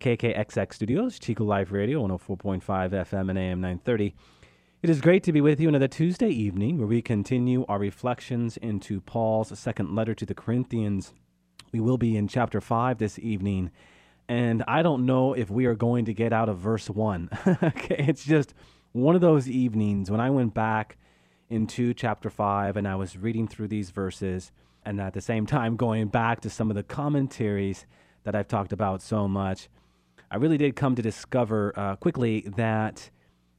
KKXX Studios, Chico Life Radio, 104.5 FM and AM 930. It is great to be with you another Tuesday evening where we continue our reflections into Paul's second letter to the Corinthians. We will be in chapter 5 this evening, and I don't know if we are going to get out of verse 1. okay, it's just one of those evenings when I went back into chapter 5 and I was reading through these verses, and at the same time going back to some of the commentaries that I've talked about so much. I really did come to discover uh, quickly that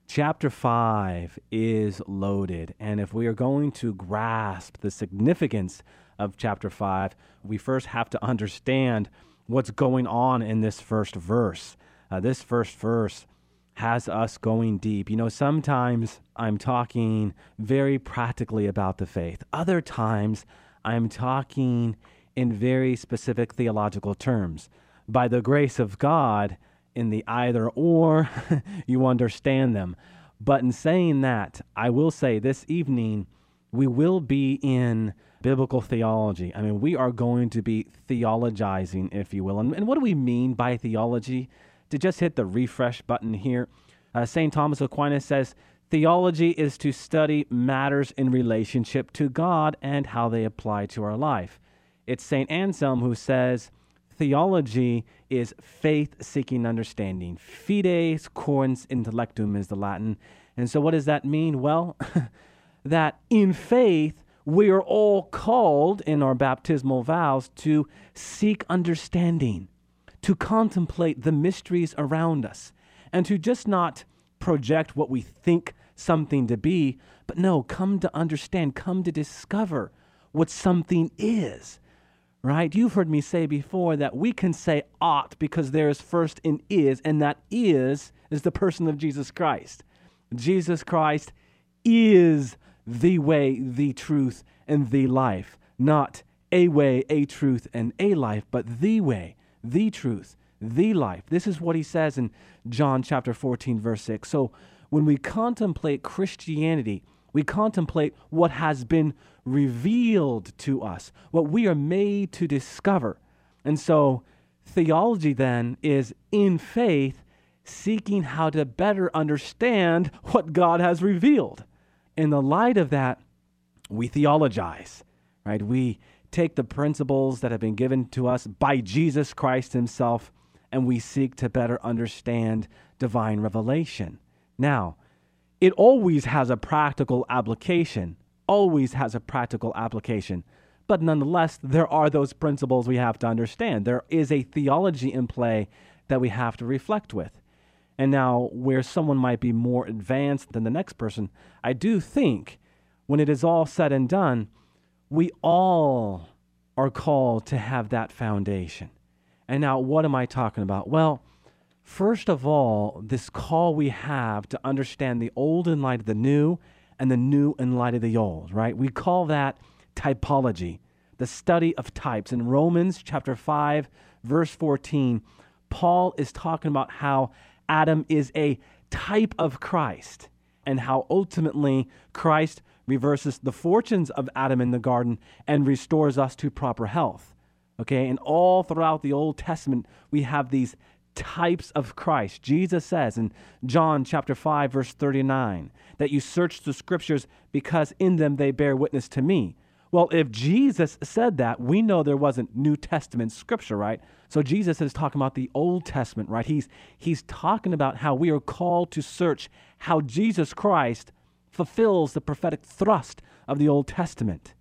chapter 5 is loaded. And if we are going to grasp the significance of chapter 5, we first have to understand what's going on in this first verse. Uh, this first verse has us going deep. You know, sometimes I'm talking very practically about the faith, other times I'm talking in very specific theological terms by the grace of God in the either or, you understand them. But in saying that, I will say this evening, we will be in biblical theology. I mean, we are going to be theologizing, if you will. And, and what do we mean by theology? To just hit the refresh button here, uh, St. Thomas Aquinas says, Theology is to study matters in relationship to God and how they apply to our life. It's St. Anselm who says, theology is faith seeking understanding. Fides quaerens intellectum is the Latin. And so, what does that mean? Well, that in faith, we are all called in our baptismal vows to seek understanding, to contemplate the mysteries around us, and to just not project what we think something to be, but no, come to understand, come to discover what something is right? You've heard me say before that we can say ought because there is first an is, and that is is the person of Jesus Christ. Jesus Christ is the way, the truth, and the life. Not a way, a truth, and a life, but the way, the truth, the life. This is what he says in John chapter 14, verse 6. So when we contemplate Christianity, we contemplate what has been revealed to us, what we are made to discover. And so, theology then is in faith seeking how to better understand what God has revealed. In the light of that, we theologize, right? We take the principles that have been given to us by Jesus Christ Himself and we seek to better understand divine revelation. Now, it always has a practical application, always has a practical application. But nonetheless, there are those principles we have to understand. There is a theology in play that we have to reflect with. And now, where someone might be more advanced than the next person, I do think when it is all said and done, we all are called to have that foundation. And now, what am I talking about? Well, First of all, this call we have to understand the old in light of the new and the new in light of the old, right? We call that typology, the study of types. In Romans chapter 5, verse 14, Paul is talking about how Adam is a type of Christ and how ultimately Christ reverses the fortunes of Adam in the garden and restores us to proper health. Okay, and all throughout the Old Testament, we have these types of Christ. Jesus says in John chapter 5 verse 39 that you search the scriptures because in them they bear witness to me. Well, if Jesus said that, we know there wasn't New Testament scripture, right? So Jesus is talking about the Old Testament, right? He's he's talking about how we are called to search how Jesus Christ fulfills the prophetic thrust of the Old Testament.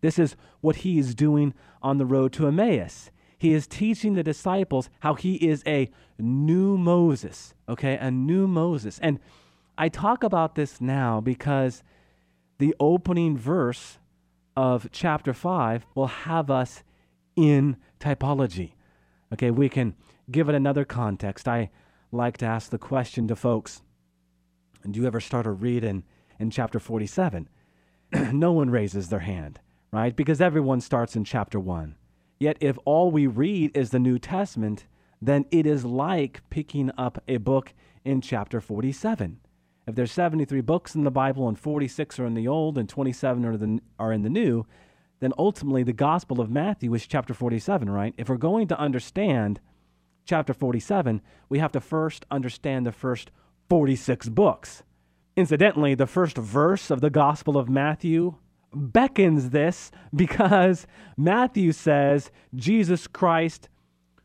This is what he is doing on the road to Emmaus. He is teaching the disciples how he is a new Moses, okay? A new Moses. And I talk about this now because the opening verse of chapter 5 will have us in typology. Okay, we can give it another context. I like to ask the question to folks Do you ever start a read in, in chapter 47? no one raises their hand, right? Because everyone starts in chapter 1. Yet, if all we read is the New Testament, then it is like picking up a book in chapter 47. If there's 73 books in the Bible and 46 are in the Old and 27 are, the, are in the New, then ultimately the Gospel of Matthew is chapter 47, right? If we're going to understand chapter 47, we have to first understand the first 46 books. Incidentally, the first verse of the Gospel of Matthew beckons this because Matthew says Jesus Christ,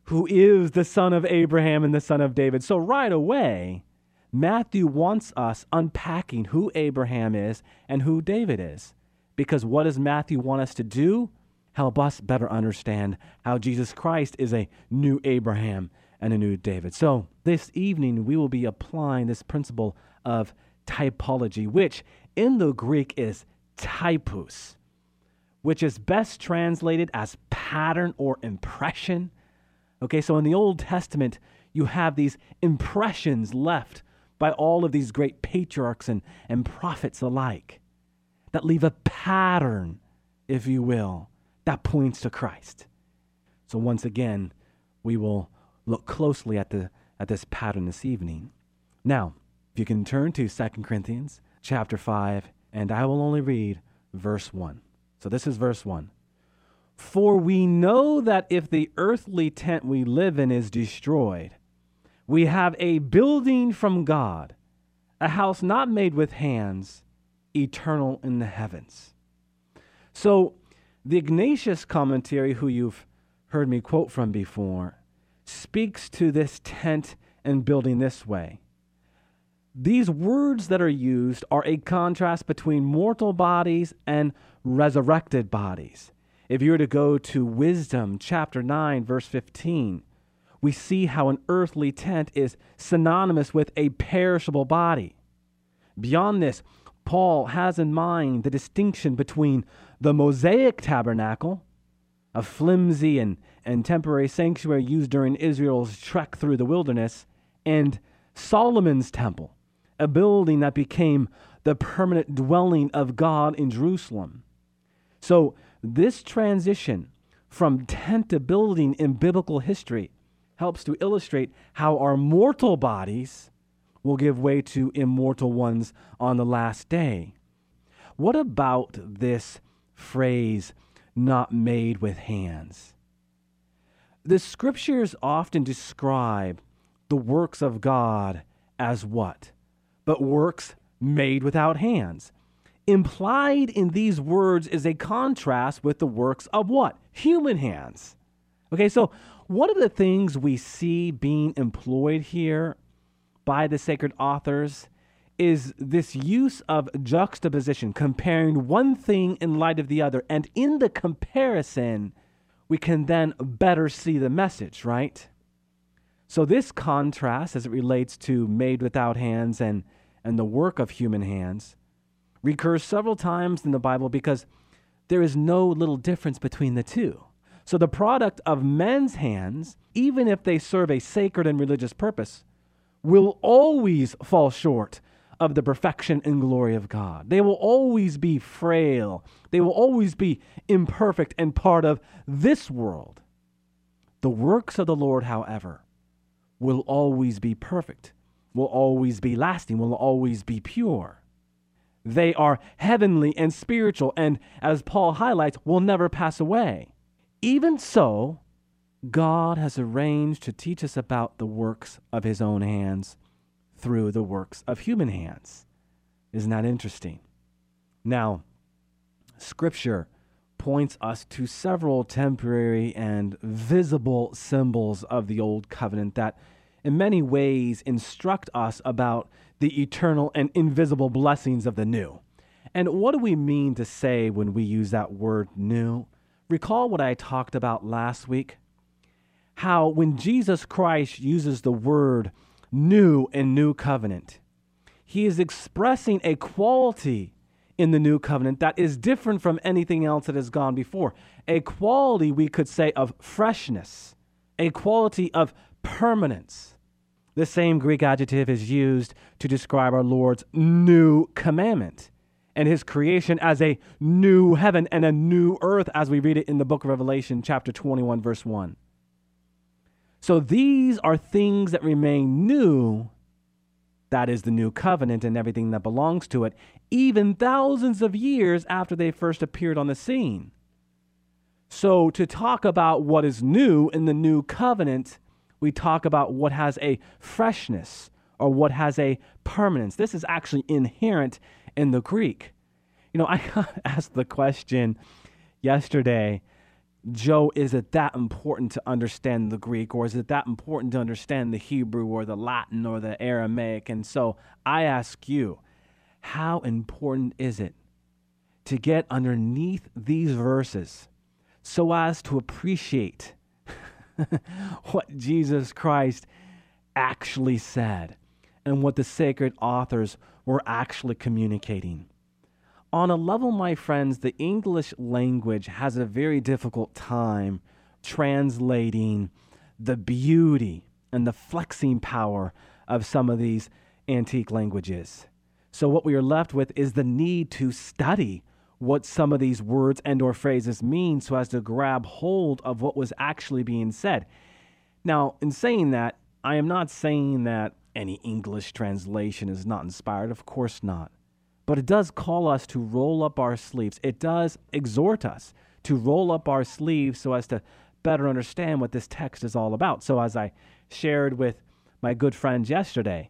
who is the son of Abraham and the son of David. So right away, Matthew wants us unpacking who Abraham is and who David is. Because what does Matthew want us to do? Help us better understand how Jesus Christ is a new Abraham and a new David. So this evening, we will be applying this principle of typology, which in the Greek is typos, which is best translated as pattern or impression. Okay, so in the Old Testament, you have these impressions left by all of these great patriarchs and, and prophets alike that leave a pattern, if you will, that points to Christ. So once again, we will look closely at the at this pattern this evening. Now, if you can turn to 2 Corinthians chapter 5, and I will only read verse 1. So this is verse 1. For we know that if the earthly tent we live in is destroyed, we have a building from God, a house not made with hands, eternal in the heavens. So, the Ignatius commentary, who you've heard me quote from before, speaks to this tent and building this way. These words that are used are a contrast between mortal bodies and resurrected bodies. If you were to go to Wisdom chapter 9, verse 15, we see how an earthly tent is synonymous with a perishable body. Beyond this, Paul has in mind the distinction between the Mosaic tabernacle, a flimsy and, and temporary sanctuary used during Israel's trek through the wilderness, and Solomon's temple, a building that became the permanent dwelling of God in Jerusalem. So, this transition from tent to building in biblical history helps to illustrate how our mortal bodies will give way to immortal ones on the last day. What about this phrase, not made with hands? The scriptures often describe the works of God as what? But works made without hands. Implied in these words is a contrast with the works of what? Human hands. Okay, so one of the things we see being employed here by the sacred authors is this use of juxtaposition, comparing one thing in light of the other. And in the comparison, we can then better see the message, right? So, this contrast, as it relates to made without hands and, and the work of human hands, recurs several times in the Bible because there is no little difference between the two. So, the product of men's hands, even if they serve a sacred and religious purpose, will always fall short of the perfection and glory of God. They will always be frail. They will always be imperfect and part of this world. The works of the Lord, however, will always be perfect, will always be lasting, will always be pure. They are heavenly and spiritual, and as Paul highlights, will never pass away. Even so, God has arranged to teach us about the works of his own hands through the works of human hands. Isn't that interesting? Now, Scripture points us to several temporary and visible symbols of the Old Covenant that, in many ways, instruct us about the eternal and invisible blessings of the New. And what do we mean to say when we use that word new? Recall what I talked about last week how when Jesus Christ uses the word new and new covenant, he is expressing a quality in the new covenant that is different from anything else that has gone before. A quality, we could say, of freshness, a quality of permanence. The same Greek adjective is used to describe our Lord's new commandment and his creation as a new heaven and a new earth, as we read it in the book of Revelation, chapter 21, verse 1. So these are things that remain new. That is the new covenant and everything that belongs to it, even thousands of years after they first appeared on the scene. So, to talk about what is new in the new covenant, we talk about what has a freshness or what has a permanence. This is actually inherent in the Greek. You know, I asked the question yesterday Joe, is it that important to understand the Greek, or is it that important to understand the Hebrew, or the Latin, or the Aramaic? And so I ask you, how important is it to get underneath these verses so as to appreciate what Jesus Christ actually said and what the sacred authors were actually communicating? On a level, my friends, the English language has a very difficult time translating the beauty and the flexing power of some of these antique languages. So what we are left with is the need to study what some of these words and or phrases mean so as to grab hold of what was actually being said. Now, in saying that, I am not saying that any English translation is not inspired, of course not. But it does call us to roll up our sleeves. It does exhort us to roll up our sleeves so as to better understand what this text is all about. So, as I shared with my good friends yesterday,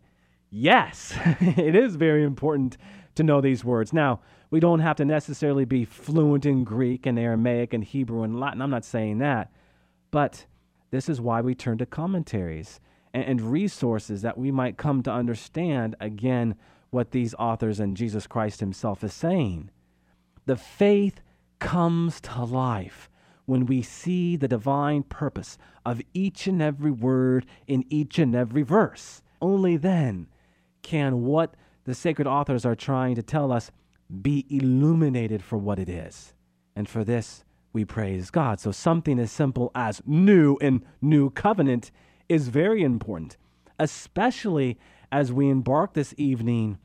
yes, it is very important to know these words. Now, we don't have to necessarily be fluent in Greek and Aramaic and Hebrew and Latin. I'm not saying that. But this is why we turn to commentaries and, resources that we might come to understand, again, what these authors and Jesus Christ himself is saying. The faith comes to life when we see the divine purpose of each and every word in each and every verse. Only then can what the sacred authors are trying to tell us be illuminated for what it is. And for this, we praise God. So, something as simple as new and new covenant is very important, especially as we embark this evening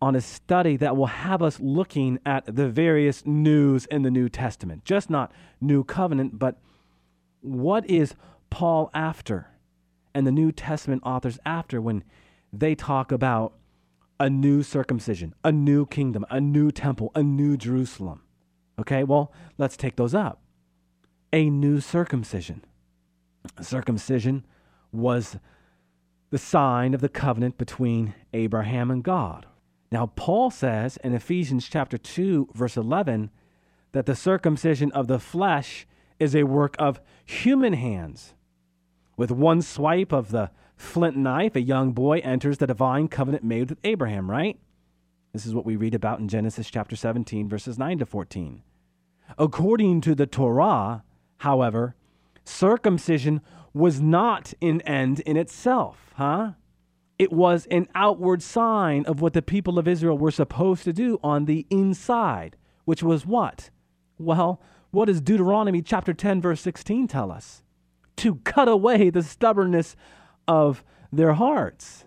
on a study that will have us looking at the various news in the New Testament. Just not New Covenant, but what is Paul after and the New Testament authors after when they talk about a new circumcision, a new kingdom, a new temple, a new Jerusalem. Okay, well, let's take those up. A new circumcision. Circumcision was the sign of the covenant between Abraham and God. Now, Paul says in Ephesians chapter 2, verse 11, that the circumcision of the flesh is a work of human hands. With one swipe of the flint knife, a young boy enters the divine covenant made with Abraham, right? This is what we read about in Genesis chapter 17, verses 9 to 14. According to the Torah, however, circumcision was not an end in itself, huh? It was an outward sign of what the people of Israel were supposed to do on the inside, which was what? Well, what does Deuteronomy chapter 10, verse 16 tell us? To cut away the stubbornness of their hearts.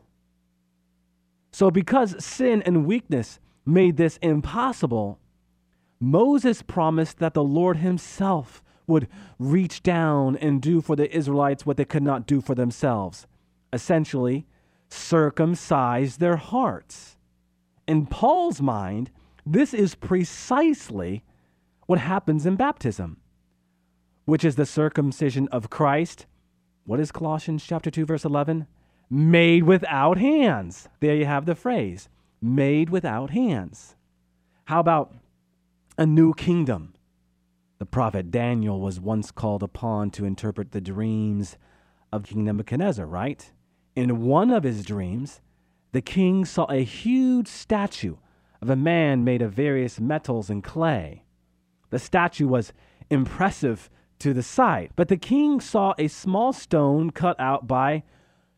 So, because sin and weakness made this impossible, Moses promised that the Lord himself would reach down and do for the Israelites what they could not do for themselves. Essentially, circumcise their hearts. In Paul's mind, this is precisely what happens in baptism, which is the circumcision of Christ. What is Colossians chapter 2 verse 11? Made without hands. There you have the phrase, made without hands. How about a new kingdom? The prophet Daniel was once called upon to interpret the dreams of King Nebuchadnezzar, right? In one of his dreams, the king saw a huge statue of a man made of various metals and clay. The statue was impressive to the sight, but the king saw a small stone cut out by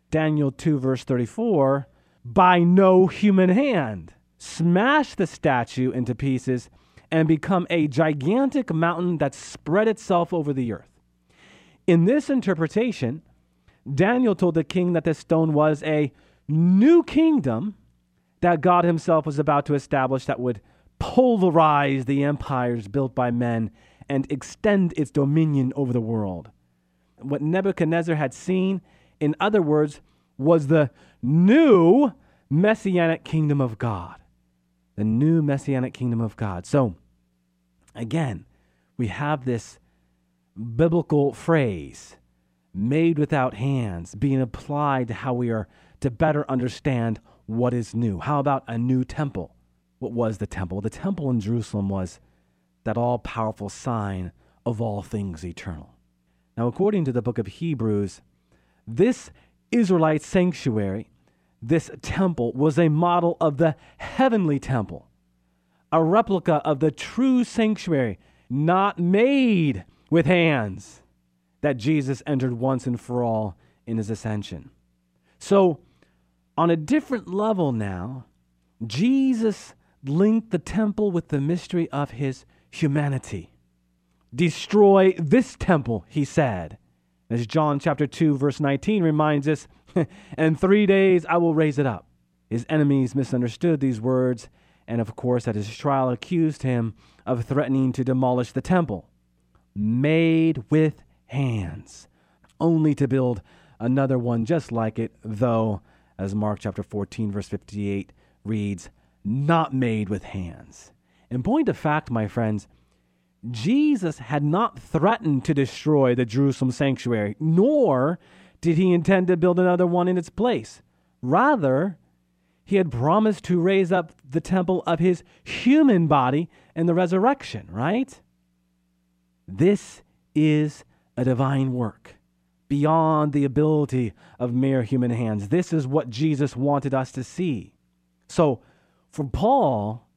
Daniel 2, verse 34, by no human hand, smash the statue into pieces, and become a gigantic mountain that spread itself over the earth. In this interpretation, Daniel told the king that this stone was a new kingdom that God himself was about to establish that would pulverize the empires built by men and extend its dominion over the world. What Nebuchadnezzar had seen, in other words, was the new messianic kingdom of God. The new messianic kingdom of God. So, again, we have this biblical phrase, made without hands, being applied to how we are to better understand what is new. How about a new temple? What was the temple? The temple in Jerusalem was that all powerful sign of all things eternal. Now, according to the book of Hebrews, this Israelite sanctuary, this temple, was a model of the heavenly temple, a replica of the true sanctuary, not made with hands, that Jesus entered once and for all in his ascension. So, on a different level now, Jesus linked the temple with the mystery of his humanity. Destroy this temple, he said. As John chapter 2 verse 19 reminds us, in 3 days I will raise it up. His enemies misunderstood these words and of course at his trial accused him of threatening to demolish the temple made with hands, only to build another one just like it, though as Mark chapter 14 verse 58 reads, not made with hands. In point of fact, my friends, Jesus had not threatened to destroy the Jerusalem sanctuary, nor did he intend to build another one in its place. Rather, he had promised to raise up the temple of his human body in the resurrection, right? This is a divine work beyond the ability of mere human hands. This is what Jesus wanted us to see. So, for Paul,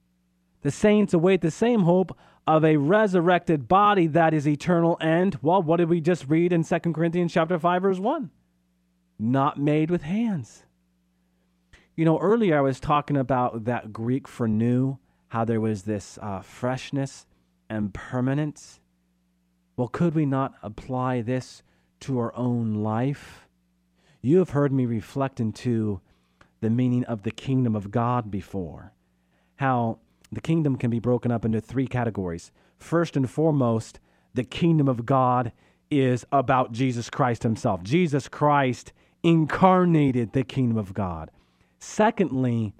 the saints await the same hope of a resurrected body that is eternal and, well, what did we just read in 2 Corinthians chapter 5 verse 1? Not made with hands. You know, earlier I was talking about that Greek for new, how there was this uh, freshness and permanence. Well, could we not apply this to our own life? You have heard me reflect into the meaning of the kingdom of God before. How the kingdom can be broken up into three categories. First and foremost, the kingdom of God is about Jesus Christ himself. Jesus Christ incarnated the kingdom of God. Secondly,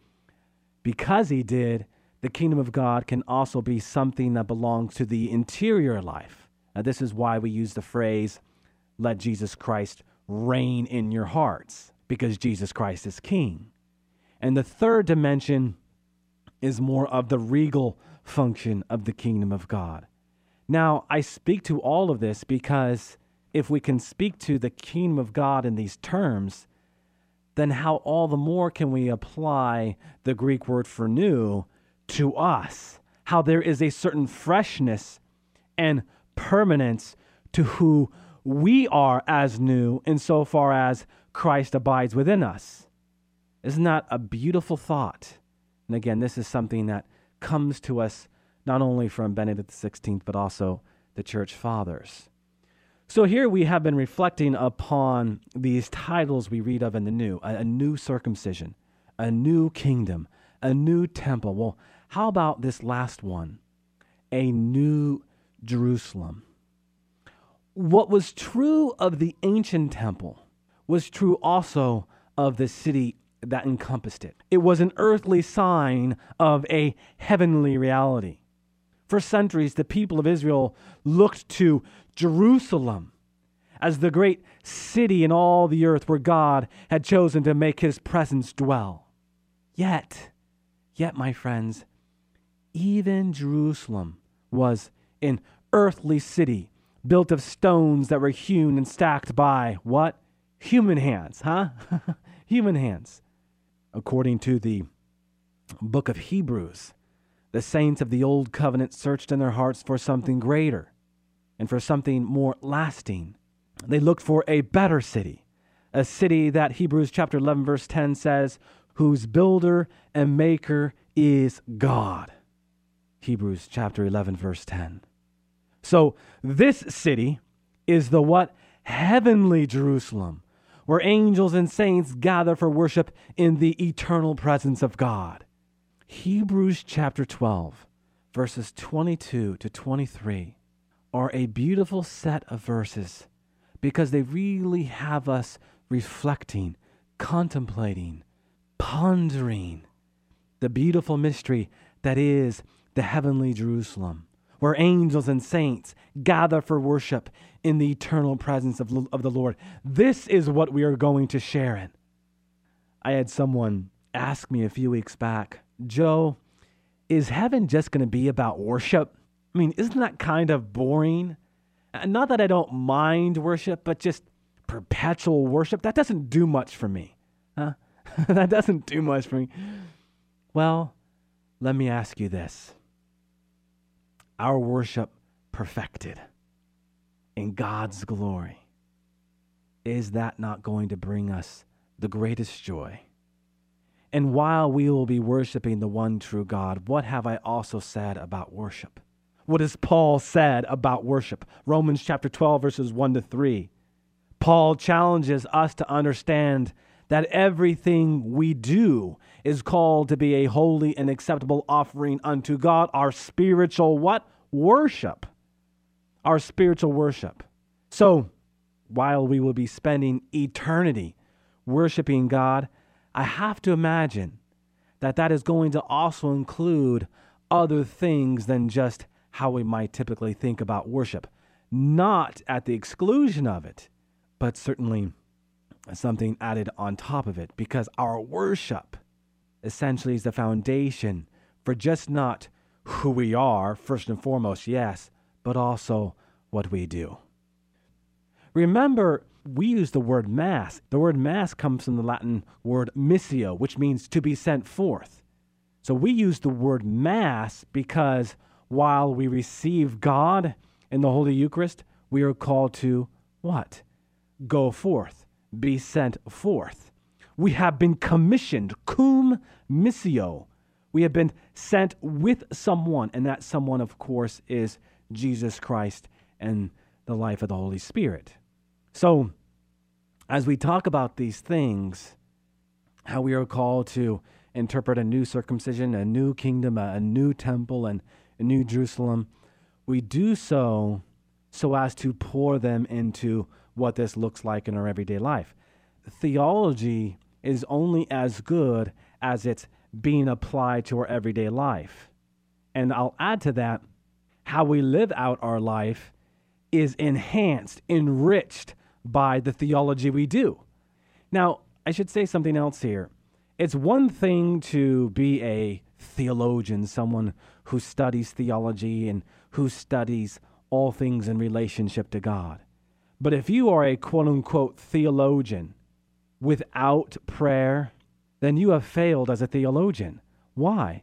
because he did, the kingdom of God can also be something that belongs to the interior life. Now, this is why we use the phrase, let Jesus Christ reign in your hearts, because Jesus Christ is king. And the third dimension is more of the regal function of the kingdom of God. Now, I speak to all of this because if we can speak to the kingdom of God in these terms, then how all the more can we apply the Greek word for new to us? How there is a certain freshness and permanence to who we are as new insofar as Christ abides within us. Isn't that a beautiful thought? And again, this is something that comes to us not only from Benedict XVI, but also the church fathers. So here we have been reflecting upon these titles we read of in the New a, a new circumcision, a new kingdom, a new temple. Well, how about this last one? A new Jerusalem. What was true of the ancient temple was true also of the city that encompassed it. It was an earthly sign of a heavenly reality. For centuries, the people of Israel looked to Jerusalem as the great city in all the earth where God had chosen to make his presence dwell. Yet, yet, my friends, even Jerusalem was an earthly city built of stones that were hewn and stacked by what? Human hands, huh? Human hands. According to the book of Hebrews, the saints of the old covenant searched in their hearts for something greater and for something more lasting. They looked for a better city, a city that Hebrews chapter 11 verse 10 says, whose builder and maker is God. Hebrews chapter 11 verse 10. So this city is the what? Heavenly Jerusalem, where angels and saints gather for worship in the eternal presence of God. Hebrews chapter 12, verses 22 to 23 are a beautiful set of verses because they really have us reflecting, contemplating, pondering the beautiful mystery that is the heavenly Jerusalem, where angels and saints gather for worship in the eternal presence of, of the Lord. This is what we are going to share in. I had someone ask me a few weeks back, Joe, is heaven just going to be about worship? I mean, isn't that kind of boring? Not that I don't mind worship, but just perpetual worship, that doesn't do much for me. Huh? that doesn't do much for me. Well, let me ask you this our worship perfected in God's glory, is that not going to bring us the greatest joy? And while we will be worshiping the one true God, what have I also said about worship? What has Paul said about worship? Romans chapter 12, verses 1 to 3. Paul challenges us to understand that everything we do is called to be a holy and acceptable offering unto God, our spiritual what? Worship. Our spiritual worship. So, while we will be spending eternity worshiping God, I have to imagine that that is going to also include other things than just how we might typically think about worship. Not at the exclusion of it, but certainly something added on top of it because our worship essentially is the foundation for just not who we are, first and foremost, yes, but also what we do. Remember, we use the word mass. The word mass comes from the Latin word missio, which means to be sent forth. So we use the word mass because while we receive God in the Holy Eucharist, we are called to what? Go forth be sent forth. We have been commissioned, cum missio. We have been sent with someone, and that someone, of course, is Jesus Christ and the life of the Holy Spirit. So, as we talk about these things, how we are called to interpret a new circumcision, a new kingdom, a, new temple, and a new Jerusalem, we do so so as to pour them into what this looks like in our everyday life. Theology is only as good as it's being applied to our everyday life. And I'll add to that how we live out our life is enhanced, enriched by the theology we do. Now, I should say something else here. It's one thing to be a theologian, someone who studies theology and who studies all things in relationship to God. But if you are a quote unquote theologian without prayer, then you have failed as a theologian. Why?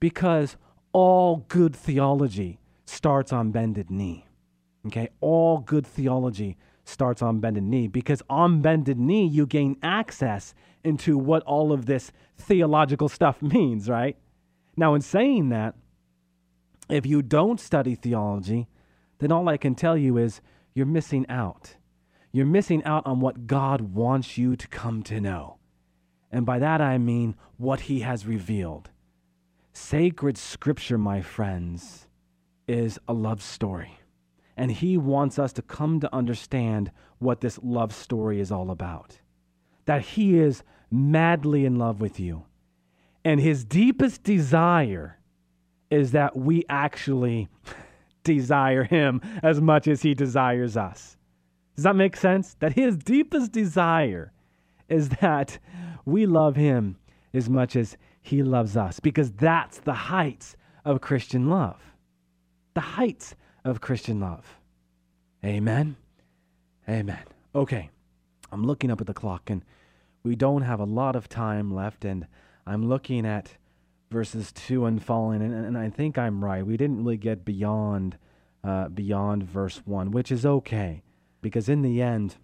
Because all good theology starts on bended knee. Okay? All good theology starts on bended knee because on bended knee you gain access into what all of this theological stuff means, right? Now, in saying that, if you don't study theology, then all I can tell you is you're missing out. You're missing out on what God wants you to come to know. And by that I mean what He has revealed. Sacred Scripture, my friends, is a love story. And He wants us to come to understand what this love story is all about. That He is madly in love with you. And His deepest desire is that we actually desire Him as much as He desires us. Does that make sense? That his deepest desire is that we love him as much as he loves us, because that's the heights of Christian love. The heights of Christian love. Amen. Amen. Okay, I'm looking up at the clock and we don't have a lot of time left, and I'm looking at verses two and following, and, and I think I'm right. We didn't really get beyond uh, beyond verse one, which is okay because in the end,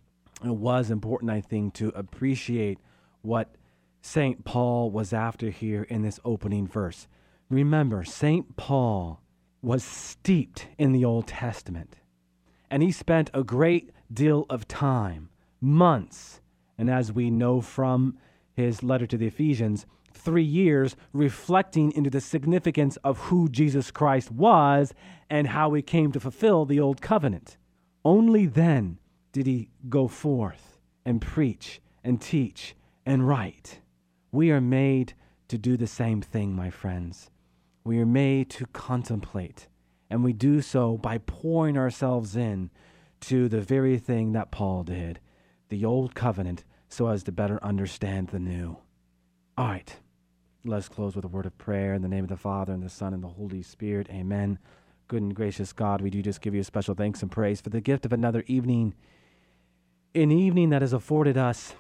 it was important, I think, to appreciate what St. Paul was after here in this opening verse. Remember, St. Paul was steeped in the Old Testament, and he spent a great deal of time, months, And as we know from his letter to the Ephesians, three years reflecting into the significance of who Jesus Christ was and how he came to fulfill the old covenant. Only then did he go forth and preach and teach and write. We are made to do the same thing, my friends. We are made to contemplate, and we do so by pouring ourselves in to the very thing that Paul did the old covenant so as to better understand the new. All right, let's close with a word of prayer in the name of the Father, and the Son, and the Holy Spirit. Amen. Good and gracious God, we do just give you special thanks and praise for the gift of another evening, an evening that has afforded us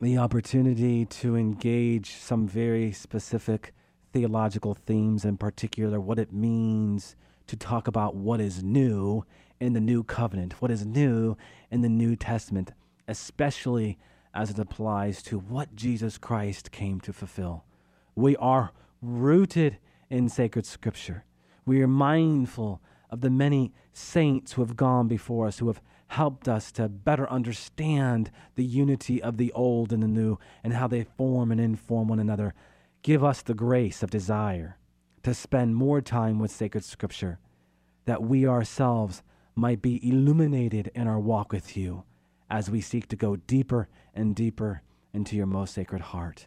the opportunity to engage some very specific theological themes, in particular, what it means to talk about what is new in the new covenant, what is new in the New Testament, especially as it applies to what Jesus Christ came to fulfill. We are rooted in sacred scripture. We are mindful of the many saints who have gone before us, who have helped us to better understand the unity of the old and the new and how they form and inform one another. Give us the grace of desire to spend more time with sacred scripture, that we ourselves might be illuminated in our walk with you as we seek to go deeper and deeper into your most sacred heart.